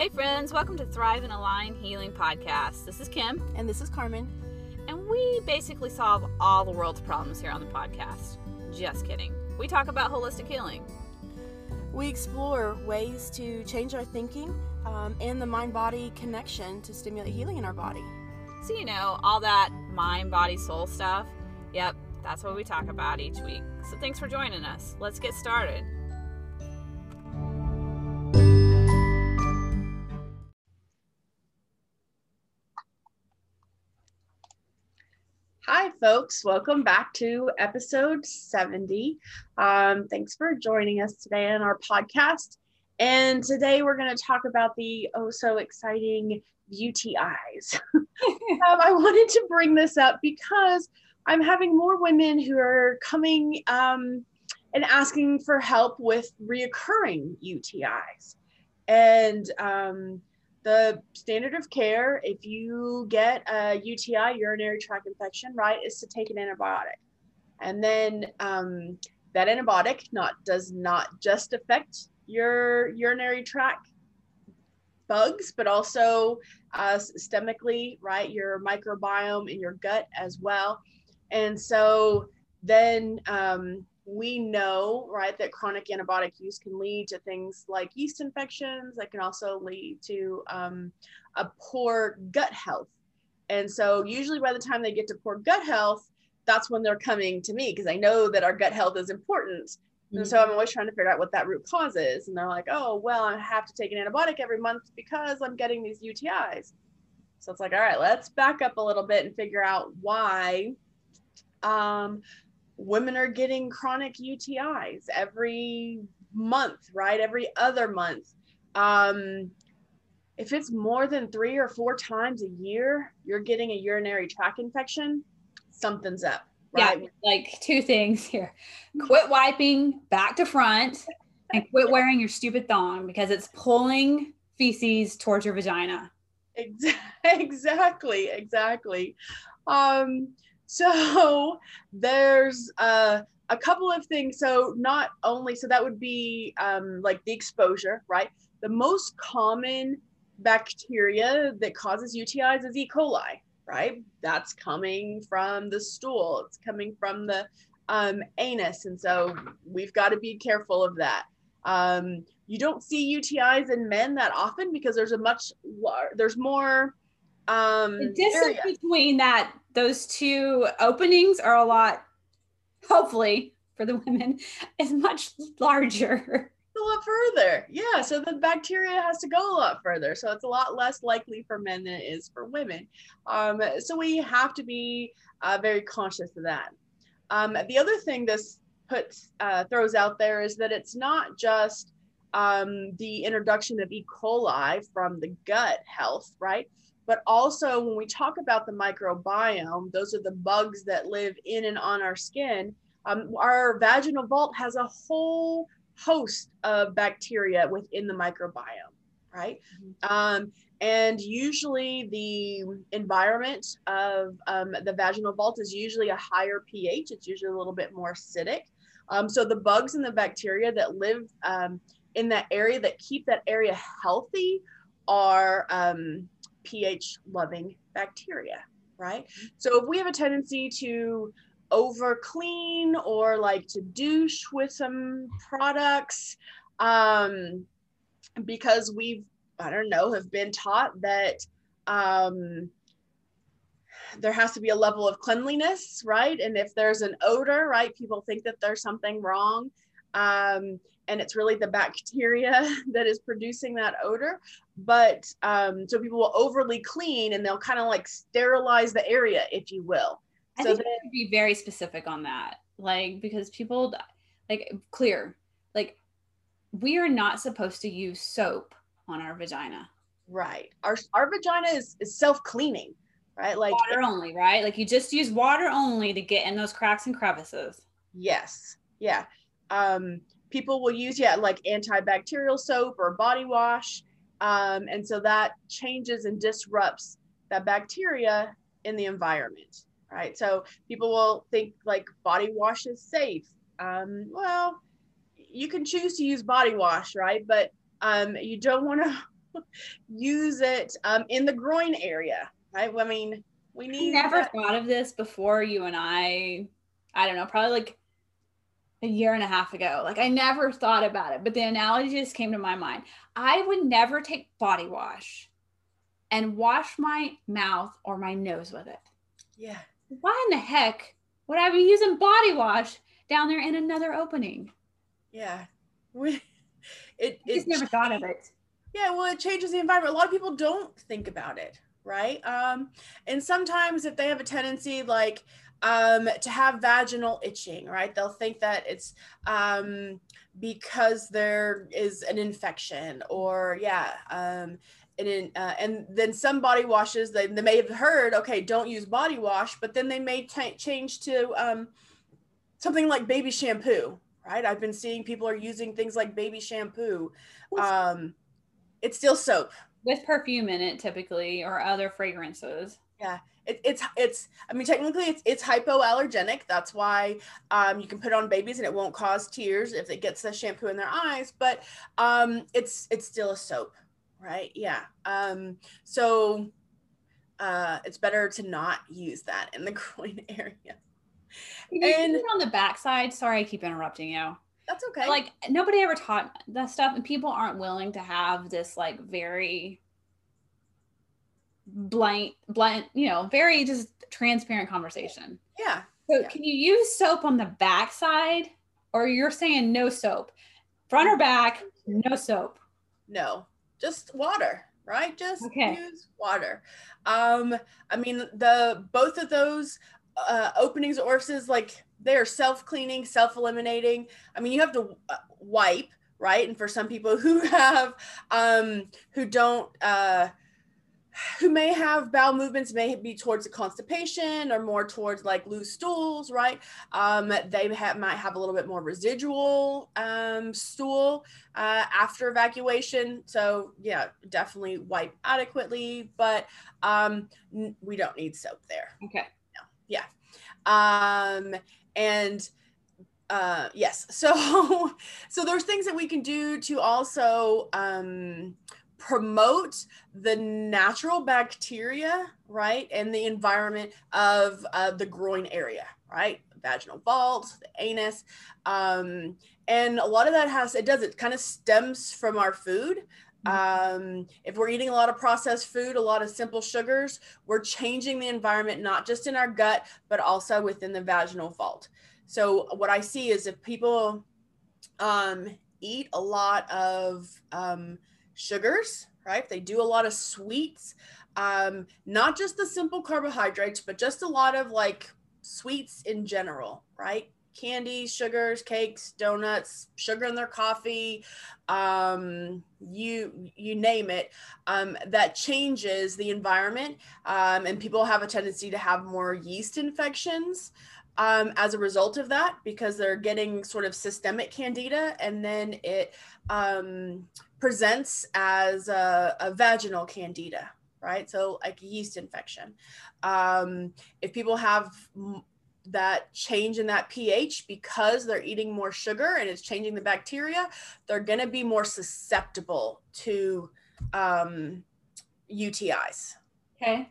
Hey, friends, welcome to Thrive and Align Healing Podcast. This is Kim, And this is Carmen. and we basically solve all the world's problems here on the podcast. Just kidding. We talk about holistic healing. We explore ways to change our thinking um, and the mind body connection to stimulate healing in our body. So, you know, all that mind, body, soul stuff. Yep, that's what we talk about each week. So, thanks for joining us. Let's get started. Folks. Welcome back to episode 70. Um, thanks for joining us today on our podcast. And today we're going to talk about the oh so exciting UTIs. um, I wanted to bring this up because I'm having more women who are coming um, and asking for help with reoccurring UTIs. And um, the standard of care if you get a UTI, urinary tract infection, right, is to take an antibiotic. And then um, that antibiotic not does not just affect your urinary tract bugs, but also uh, systemically, right, your microbiome in your gut as well. And so then um, we know, right, that chronic antibiotic use can lead to things like yeast infections that can also lead to um, a poor gut health. And so, usually, by the time they get to poor gut health, that's when they're coming to me because I know that our gut health is important. And so, I'm always trying to figure out what that root cause is. And they're like, oh, well, I have to take an antibiotic every month because I'm getting these UTIs. So, it's like, all right, let's back up a little bit and figure out why. Um, women are getting chronic UTIs every month, right? Every other month. Um, if it's more than three or four times a year, you're getting a urinary tract infection, something's up, right? Yeah, like two things here. Quit wiping back to front and quit wearing your stupid thong because it's pulling feces towards your vagina. Exactly, exactly. Um, so there's uh, a couple of things. So not only, so that would be um, like the exposure, right? The most common bacteria that causes UTIs is E. coli, right? That's coming from the stool. It's coming from the um, anus, and so we've got to be careful of that. Um, you don't see UTIs in men that often because there's a much there's more um, The distance between that those two openings are a lot, hopefully for the women, is much larger. a lot further. Yeah, so the bacteria has to go a lot further. So it's a lot less likely for men than it is for women. Um, so we have to be uh, very conscious of that. Um, the other thing this puts uh, throws out there is that it's not just um, the introduction of E. coli from the gut health, right? But also when we talk about the microbiome, those are the bugs that live in and on our skin. Um, our vaginal vault has a whole host of bacteria within the microbiome, right? Um, and usually the environment of um, the vaginal vault is usually a higher pH. It's usually a little bit more acidic. Um, so the bugs and the bacteria that live um, in that area that keep that area healthy are um, pH loving bacteria, right? So if we have a tendency to over clean or like to douche with some products um because we've i don't know have been taught that um there has to be a level of cleanliness right? And if there's an odor right people think that there's something wrong. Um and it's really the bacteria that is producing that odor but um so people will overly clean and they'll kind of like sterilize the area if you will I So think be very specific on that. Like, because people, like, clear, like, we are not supposed to use soap on our vagina. Right. Our our vagina is, is self cleaning, right? Like Water only, right? Like, you just use water only to get in those cracks and crevices. yes, yeah. Um, people will use yeah like antibacterial soap or body wash, um, and so that changes and disrupts that bacteria in the environment, right? So people will think like body wash is safe. Um, well, you can choose to use body wash, right? But um, you don't want to use it um, in the groin area. Right? I mean, we I need never that- thought of this before you and I, I don't know, probably like a year and a half ago. Like I never thought about it, but the analogy just came to my mind. I would never take body wash and wash my mouth or my nose with it. Yeah. Why in the heck would I be using body wash down there in another opening? Yeah. We, it, I just it never thought of it. Yeah, well, it changes the environment. A lot of people don't think about it, right? Um, and sometimes if they have a tendency like um, to have vaginal itching, right, they'll think that it's um, because there is an infection or yeah, um, and in, uh, and then some body washes they, they may have heard okay, don't use body wash, but then they may t- change to um, something like baby shampoo, right? I've been seeing people are using things like baby shampoo. Um, it's still soap. With perfume in it typically or other fragrances. Yeah, it, it's it's. I mean, technically, it's it's hypoallergenic. That's why um, you can put it on babies and it won't cause tears if it gets the shampoo in their eyes. But um, it's it's still a soap, right? Yeah. Um, so uh, it's better to not use that in the groin area. And- on the backside? Sorry, I keep interrupting you. That's okay. Like nobody ever taught that stuff, and people aren't willing to have this like very blank, blunt, you know, very just transparent conversation. yeah. So Yeah. can you use soap on the backside, or you're saying no soap, front or back, no soap? No, just water, right? Just Okay. use water. Um, I mean, the both of those uh, openings or orifices, like they are self-cleaning, self-eliminating. I mean, you have to uh, wipe, right? And for some people who have, um, who don't, uh, who may have bowel movements, may be towards constipation or more towards like loose stools, right? Um, they have, might have a little bit more residual um, stool uh, after evacuation. So yeah, definitely wipe adequately, but um, n- we don't need soap there. Okay. No. Yeah. Um, and uh, yes, so so there's things that we can do to also um, promote the natural bacteria, right, and the environment of uh, the groin area, right, vaginal vault, the anus, um, and a lot of that has it does it kind of stems from our food. Um, if we're eating a lot of processed food, a lot of simple sugars, we're changing the environment not just in our gut, but also within the vaginal vault. So what I see is if people um, eat a lot of um, sugars, right? They do a lot of sweets, um, not just the simple carbohydrates, but just a lot of like sweets in general, right? Candies, sugars, cakes, donuts, sugar in their coffee, um, you you name it. Um, that changes the environment, um, and people have a tendency to have more yeast infections um, as a result of that because they're getting sort of systemic candida, and then it um, presents as a, a vaginal candida, right? So like a yeast infection. Um, if people have m- that change in that pH because they're eating more sugar and it's changing the bacteria, they're going to be more susceptible to um, UTIs. Okay.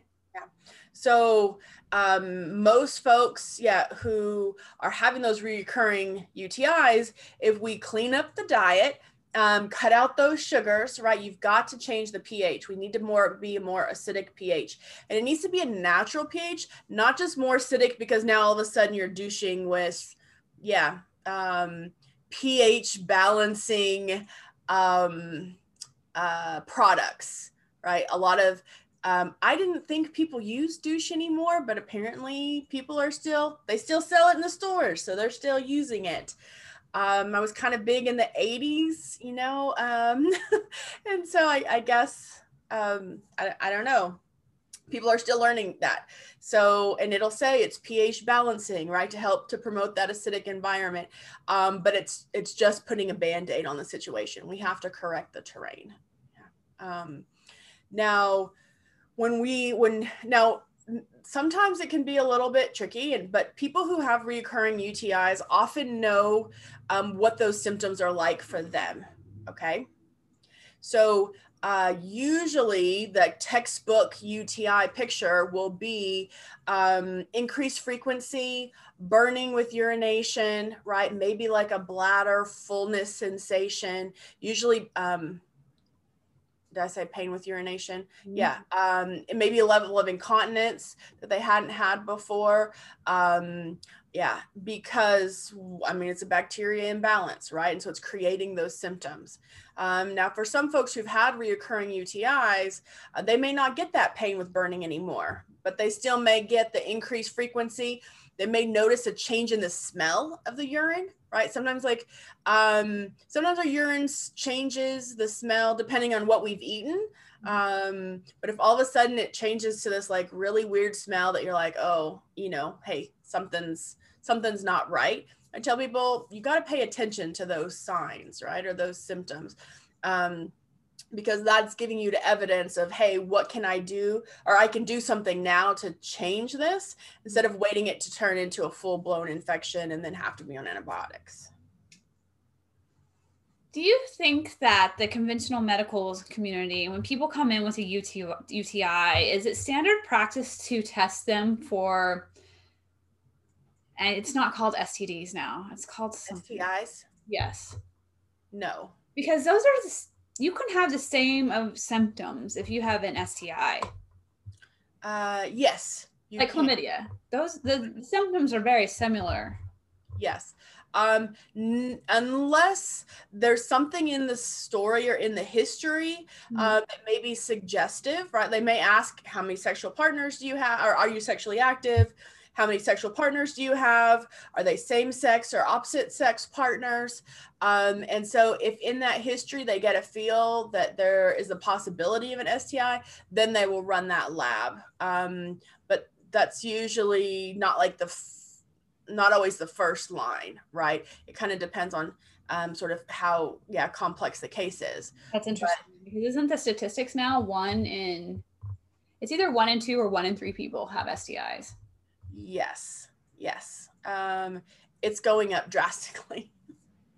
So um, most folks, yeah, who are having those recurring UTIs, if we clean up the diet, um, cut out those sugars, right? You've got to change the pH. We need to more be a more acidic pH, and it needs to be a natural pH, not just more acidic because now all of a sudden you're douching with, yeah, um, pH balancing um, uh, products, right? A lot of um, I didn't think people use douche anymore, but apparently people are still they still sell it in the stores, so they're still using it. Um, I was kind of big in the 80s, you know, um, and so I, I guess um, I, I don't know. People are still learning that. So, and it'll say it's pH balancing, right, to help to promote that acidic environment. Um, but it's it's just putting a band-aid on the situation. We have to correct the terrain. Yeah. Um, now, when we when now sometimes it can be a little bit tricky and but people who have recurring utis often know um, what those symptoms are like for them okay So uh, usually the textbook UTI picture will be um, increased frequency, burning with urination, right? Maybe like a bladder fullness sensation. Usually, um, did I say pain with urination? Mm-hmm. Yeah. Um, it may be a level of incontinence that they hadn't had before. Um, yeah, because I mean, it's a bacteria imbalance, right? And so it's creating those symptoms. Um, now, for some folks who've had reoccurring UTIs, uh, they may not get that pain with burning anymore, but they still may get the increased frequency. They may notice a change in the smell of the urine, right? Sometimes, like, um, sometimes our urine changes the smell depending on what we've eaten. Um, but if all of a sudden it changes to this like really weird smell that you're like, oh, you know, hey, something's something's not right. I tell people you got to pay attention to those signs, right, or those symptoms. Um, because that's giving you the evidence of hey what can i do or i can do something now to change this instead of waiting it to turn into a full-blown infection and then have to be on antibiotics Do you think that the conventional medical community, when people come in with a UTI, is it standard practice to test them for? And it's not called STDs now; it's called something. stis Yes, no because those are the, you can have the same of symptoms if you have an STI, uh yes like can. chlamydia. Those the symptoms are very similar. Yes. Um, n- unless there's something in the story or in the history uh, that may be suggestive, right? They may ask, How many sexual partners do you have? Or are you sexually active? How many sexual partners do you have? Are they same sex or opposite sex partners? Um, and so, if in that history they get a feel that there is a possibility of an STI, then they will run that lab. Um, but that's usually not like the f- not always the first line, right? It kind of depends on um, sort of how yeah complex the case is. That's interesting because isn't the statistics now one in it's either one in two or one in three people have STIs. Yes, yes, um, it's going up drastically.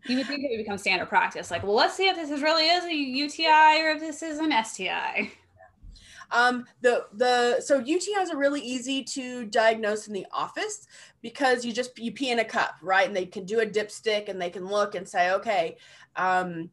You would think it would become standard practice. Like, well, let's see if this is really is a UTI or if this is an STI. Um, the the so UTIs are really easy to diagnose in the office because you just you pee in a cup, right? And they can do a dipstick and they can look and say, okay. Um,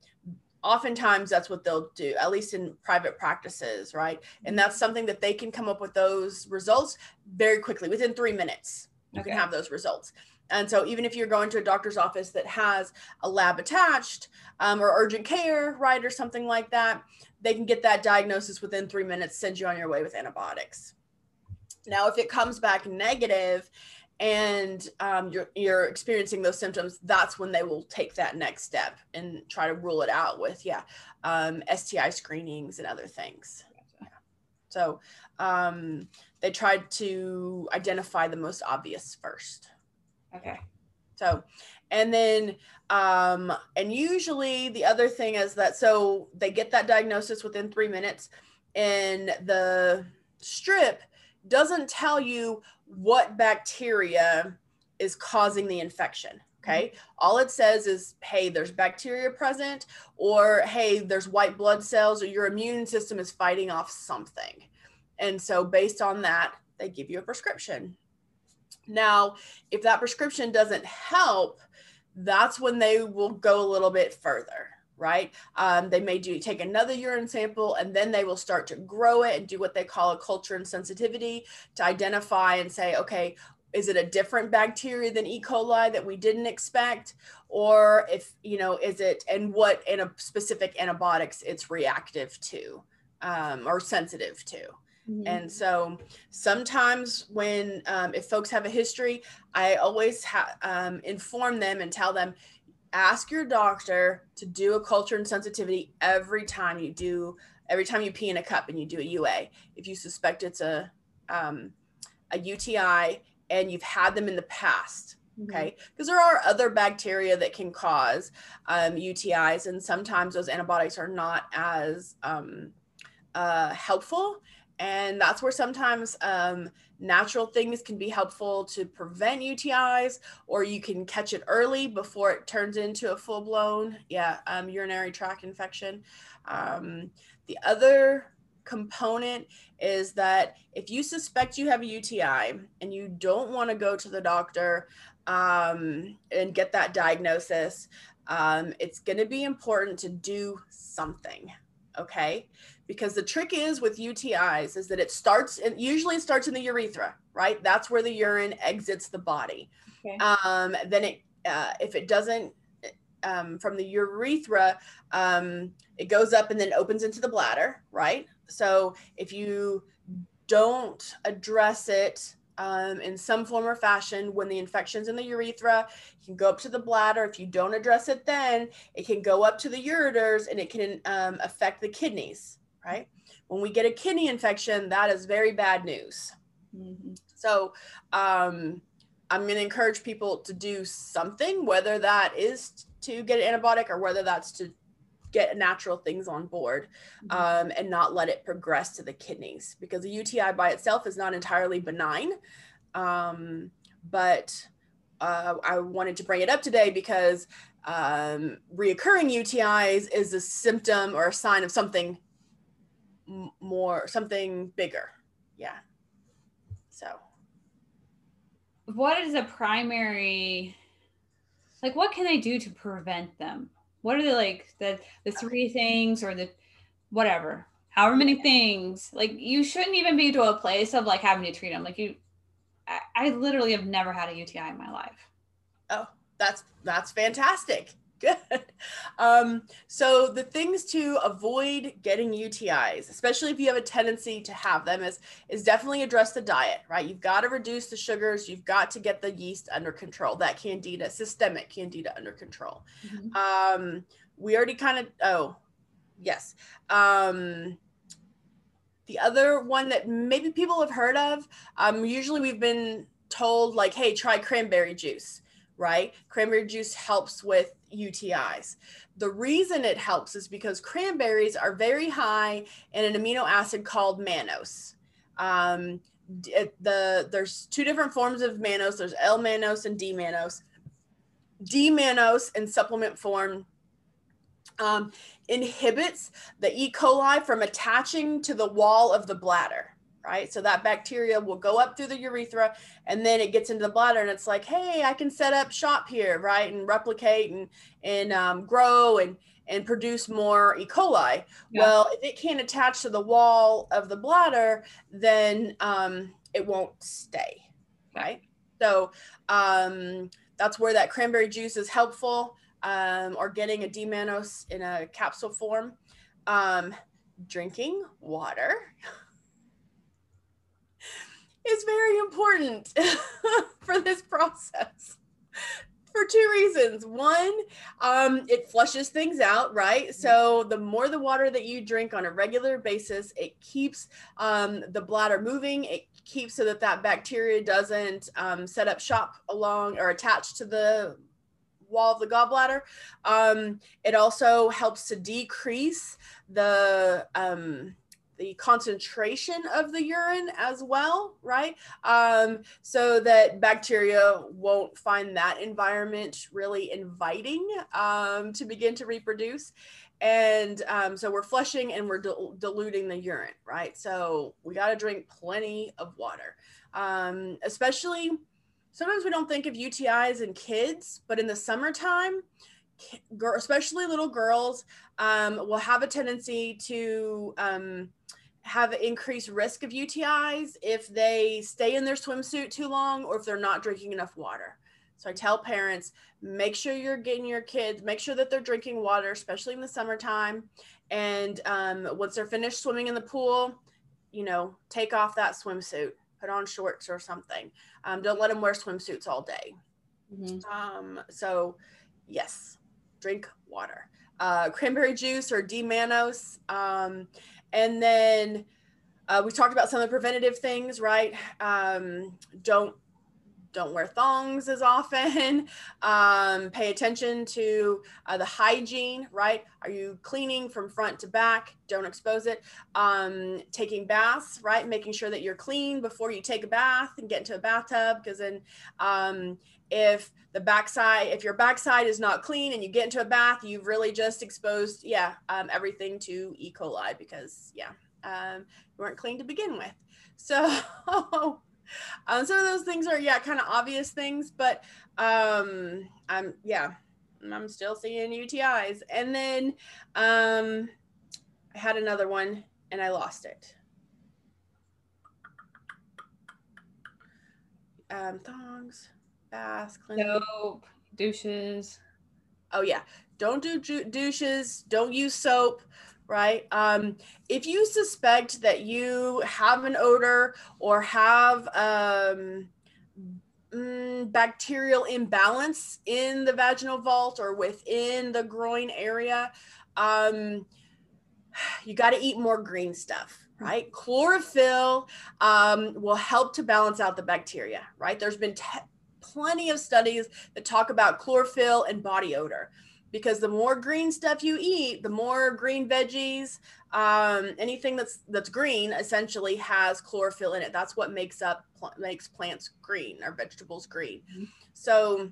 oftentimes that's what they'll do, at least in private practices, right? And that's something that they can come up with those results very quickly within three minutes. You Okay. can have those results. And so even if you're going to a doctor's office that has a lab attached um, or urgent care, right, or something like that, they can get that diagnosis within three minutes, send you on your way with antibiotics. Now, if it comes back negative and um, you're, you're experiencing those symptoms, that's when they will take that next step and try to rule it out with, yeah, um, STI screenings and other things. So um, they tried to identify the most obvious first. Okay. So, and then, um, and usually the other thing is that so they get that diagnosis within three minutes, and the strip doesn't tell you what bacteria is causing the infection. Okay. All it says is, hey, there's bacteria present, or hey, there's white blood cells, or your immune system is fighting off something. And so, based on that, they give you a prescription. Now, if that prescription doesn't help, that's when they will go a little bit further, right? Um, they may do take another urine sample and then they will start to grow it and do what they call a culture and sensitivity to identify and say, okay, is it a different bacteria than E. coli that we didn't expect? Or if, you know, is it, and what in a specific antibiotics it's reactive to um, or sensitive to? And so sometimes when, um, if folks have a history, I always ha- um, inform them and tell them, ask your doctor to do a culture and sensitivity every time you do, every time you pee in a cup and you do a UA. If you suspect it's a, um, a UTI and you've had them in the past, okay? Because there are other bacteria that can cause um, utis and sometimes those antibiotics are not as um, uh, helpful And that's where sometimes um, natural things can be helpful to prevent UTIs, or you can catch it early before it turns into a full blown, yeah, um, urinary tract infection. Um, the other component is that if you suspect you have a UTI and you don't want to go to the doctor um, and get that diagnosis, um, it's going to be important to do something. Okay. Because the trick is with UTIs is that it starts, and usually it starts in the urethra, right? That's where the urine exits the body. Okay. Um, then it, uh, if it doesn't, um, from the urethra, um, it goes up and then opens into the bladder, right? So if you don't address it um, in some form or fashion when the infection's in the urethra. It can go up to the bladder. If you don't address it then, it can go up to the ureters and it can um, affect the kidneys, right? When we get a kidney infection, that is very bad news. Mm-hmm. So um, I'm going to encourage people to do something, whether that is to get an antibiotic or whether that's to get natural things on board mm-hmm. um, and not let it progress to the kidneys because a UTI by itself is not entirely benign. Um, but uh, I wanted to bring it up today because um, reoccurring UTIs is a symptom or a sign of something more, something bigger. Yeah. So, what is a primary, like, what can they do to prevent them? what are the like the the uh. three things or the whatever however many things? Like you shouldn't even be to a place of like having to treat them like you I, I literally have never had a uti in my life. Oh that's that's fantastic Good. Um, so the things to avoid getting UTIs, especially if you have a tendency to have them, is is definitely address the diet. Right, you've got to reduce the sugars. You've got to get the yeast under control. That candida, systemic candida, under control. Mm-hmm. Um, we already kind of oh, yes. Um, the other one that maybe people have heard of, um, usually we've been told like, hey, try cranberry juice right? Cranberry juice helps with UTIs. The reason it helps is because cranberries are very high in an amino acid called mannose. Um, the there's two different forms of mannose. There's L-mannose and D-mannose. D-mannose in supplement form um, inhibits the E. coli from attaching to the wall of the bladder right? So that bacteria will go up through the urethra and then it gets into the bladder and it's like, hey, I can set up shop here, right? And replicate and and um, grow and and produce more E. coli. Yeah. Well, if it can't attach to the wall of the bladder, then um, it won't stay, right? So um, that's where that cranberry juice is helpful, um, or getting a D-mannose in a capsule form. Um, drinking water. is very important for this process for two reasons. One, um, it flushes things out, right? So the more the water that you drink on a regular basis, it keeps um, the bladder moving. It keeps so that that bacteria doesn't um, set up shop along or attach to the wall of the gallbladder. Um, it also helps to decrease the um, the concentration of the urine as well, right? Um, so that bacteria won't find that environment really inviting um, to begin to reproduce. And um, so we're flushing and we're dil- diluting the urine, right? So we got to drink plenty of water, um, especially sometimes we don't think of UTIs in kids, but in the summertime, especially little girls um, will have a tendency to um, have increased risk of UTIs if they stay in their swimsuit too long or if they're not drinking enough water. So I tell parents, make sure you're getting your kids, make sure that they're drinking water, especially in the summertime. And um, once they're finished swimming in the pool, you know, take off that swimsuit, put on shorts or something. Um, don't let them wear swimsuits all day. Mm-hmm. Um, so, yes, drink water. Uh, cranberry juice or D-mannose. Um, and then uh, we talked about some of the preventative things, right? Um, don't don't wear thongs as often. Um, pay attention to uh, the hygiene, right? Are you cleaning from front to back? Don't expose it. Um, taking baths, right? Making sure that you're clean before you take a bath and get into a bathtub, because then um, if the backside, if your backside is not clean and you get into a bath, you've really just exposed, yeah, um, everything to E. coli because, yeah, um, you weren't clean to begin with. So, um, some of those things are yeah kind of obvious things but um i'm yeah i'm still seeing utis and then um i had another one and i lost it um thongs baths cleansing. Soap, douches. oh yeah. Don't do ju- douches. Don't use soap right? Um, if you suspect that you have an odor or have um, mm, bacterial imbalance in the vaginal vault or within the groin area um, you got to eat more green stuff right? Chlorophyll um, will help to balance out the bacteria right? There's been plenty of studies that talk about chlorophyll and body odor because the more green stuff you eat, the more green veggies, um, anything that's that's green essentially has chlorophyll in it. That's what makes up pl- makes plants green or vegetables green. Mhm. So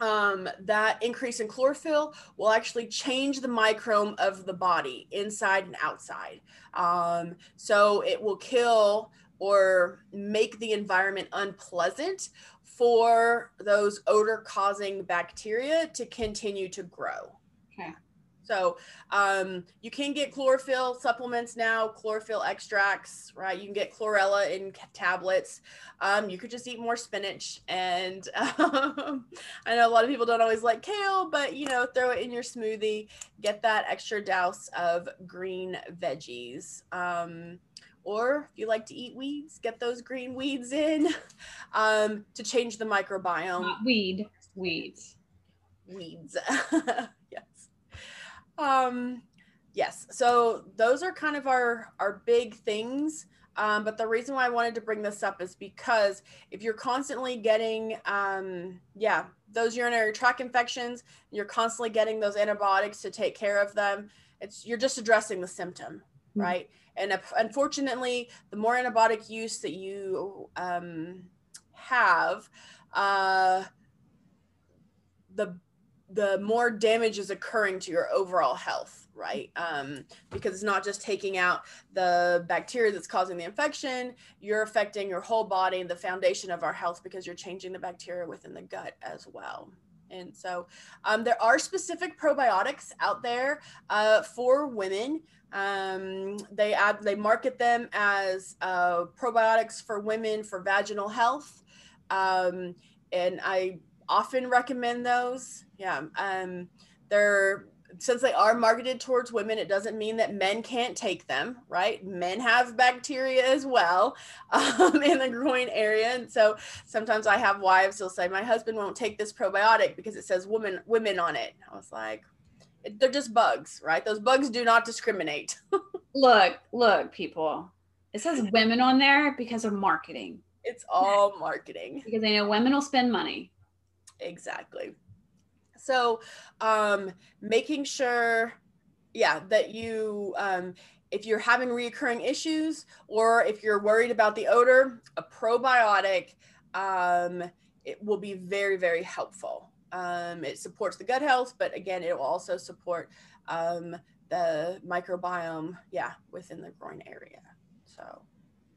um, that increase in chlorophyll will actually change the microbe of the body inside and outside. Um, so it will kill or make the environment unpleasant for those odor causing bacteria to continue to grow. Okay. So um, you can get chlorophyll supplements now, chlorophyll extracts, right? You can get chlorella in tablets. Um, you could just eat more spinach. And um, I know a lot of people don't always like kale, but you know, throw it in your smoothie. Get that extra douse of green veggies. Or if you like to eat weeds, get those green weeds in um, to change the microbiome Not weed, weeds. weeds. yes. Um, yes. So those are kind of our our big things. Um, but the reason why I wanted to bring this up is because if you're constantly getting, um, yeah, those urinary tract infections, you're constantly getting those antibiotics to take care of them. It's you're just addressing the symptom. Right? And unfortunately, the more antibiotic use that you um, have, uh, the the more damage is occurring to your overall health, right? Um, because it's not just taking out the bacteria that's causing the infection, you're affecting your whole body and the foundation of our health because you're changing the bacteria within the gut as well. And so um, there are specific probiotics out there uh, for women. Um, they add, they market them as uh, probiotics for women for vaginal health. Um, and I often recommend those. Yeah. Um, they're since they are marketed towards women, it doesn't mean that men can't take them, right? Men have bacteria as well um, in the groin area, and so sometimes I have wives who'll say, "My husband won't take this probiotic because it says women women on it." I was like, "They're just bugs, right? Those bugs do not discriminate." Look, look, people. It says women on there because of marketing. it's all marketing. Because they know women will spend money. exactly so um making sure yeah that you um if you're having reoccurring issues or if you're worried about the odor a probiotic um it will be very very helpful. Um it supports the gut health but again it will also support um the microbiome yeah within the groin area. So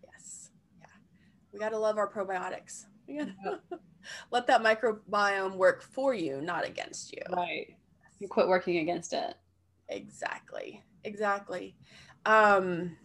yes yeah. We got to love our probiotics let that microbiome work for you not against you Right. You quit working against it. exactly exactly um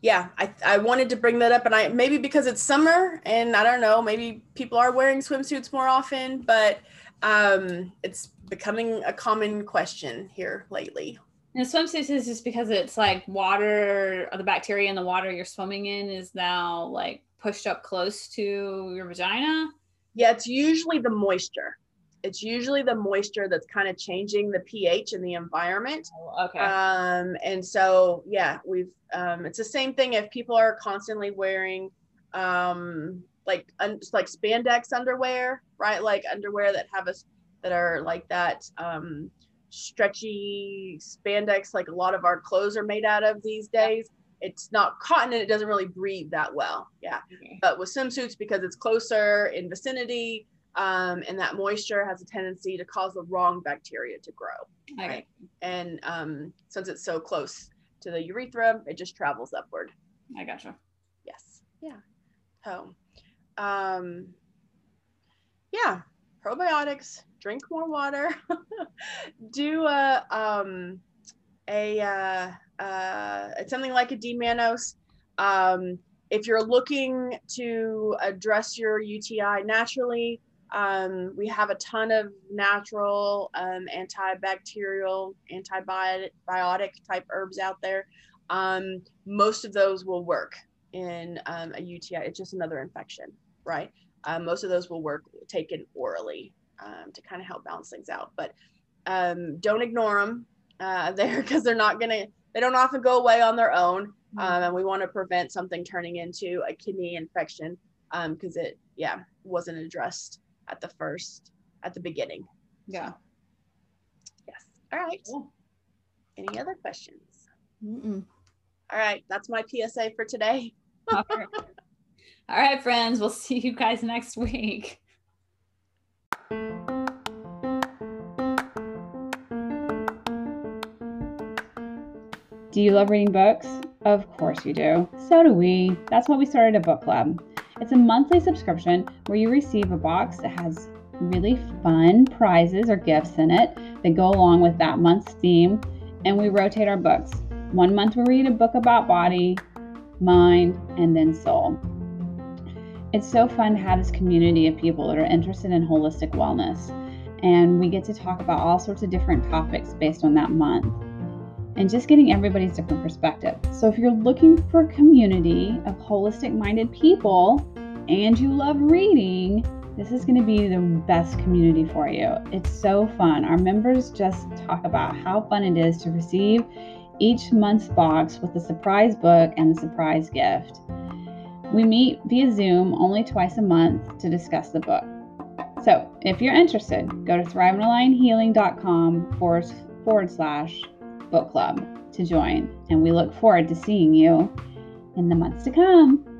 yeah i i wanted to bring that up and i maybe because it's summer and i don't know maybe people are wearing swimsuits more often but um it's becoming a common question here lately And swimsuits is just because it's like water, or the bacteria in the water you're swimming in is now like pushed up close to your vagina. Yeah, it's usually the moisture. It's usually the moisture that's kind of changing the pH in the environment. Oh, okay. Um, and so, yeah, we've, um, it's the same thing if people are constantly wearing, um, like un, like spandex underwear, right? Like underwear that have us that are like that um, stretchy spandex, like a lot of our clothes are made out of these days. It's not cotton and it doesn't really breathe that well. Yeah. Okay. But with swimsuits, because it's closer in vicinity, um, and that moisture has a tendency to cause the wrong bacteria to grow. Okay. Right. And um, since it's so close to the urethra, it just travels upward. I gotcha. Yes. Yeah. So, um, yeah, probiotics. Drink more water. Do a um, a uh, uh, it's something like a D-mannose. Um, if you're looking to address your UTI naturally, um, we have a ton of natural um, antibacterial, antibiotic type herbs out there. Um, most of those will work in um, a UTI. It's just another infection, right? Uh, most of those will work taken orally um, to kind of help balance things out. But um, don't ignore them uh, there because they're not gonna. They don't often go away on their own, um, and we want to prevent something turning into a kidney infection because it, yeah, wasn't addressed at the first at the beginning. Yeah. Yes. All right. Cool. Any other questions? Mm-mm. All right. That's my PSA for today. All right, friends. We'll see you guys next week. Do you love reading books? Of course you do. So do we. That's why we started a book club. It's a monthly subscription where you receive a box that has really fun prizes or gifts in it that go along with that month's theme, and we rotate our books. One month we read a book about body, mind, and then soul. It's so fun to have this community of people that are interested in holistic wellness, and we get to talk about all sorts of different topics based on that month and just getting everybody's different perspective. So if you're looking for a community of holistic minded people and you love reading, this is going to be the best community for you. It's so fun. Our members just talk about how fun it is to receive each month's box with a surprise book and a surprise gift. We meet via Zoom only twice a month to discuss the book. So if you're interested, go to thriveandalignhealing.com forward, forward slash book club to join. And we look forward to seeing you in the months to come.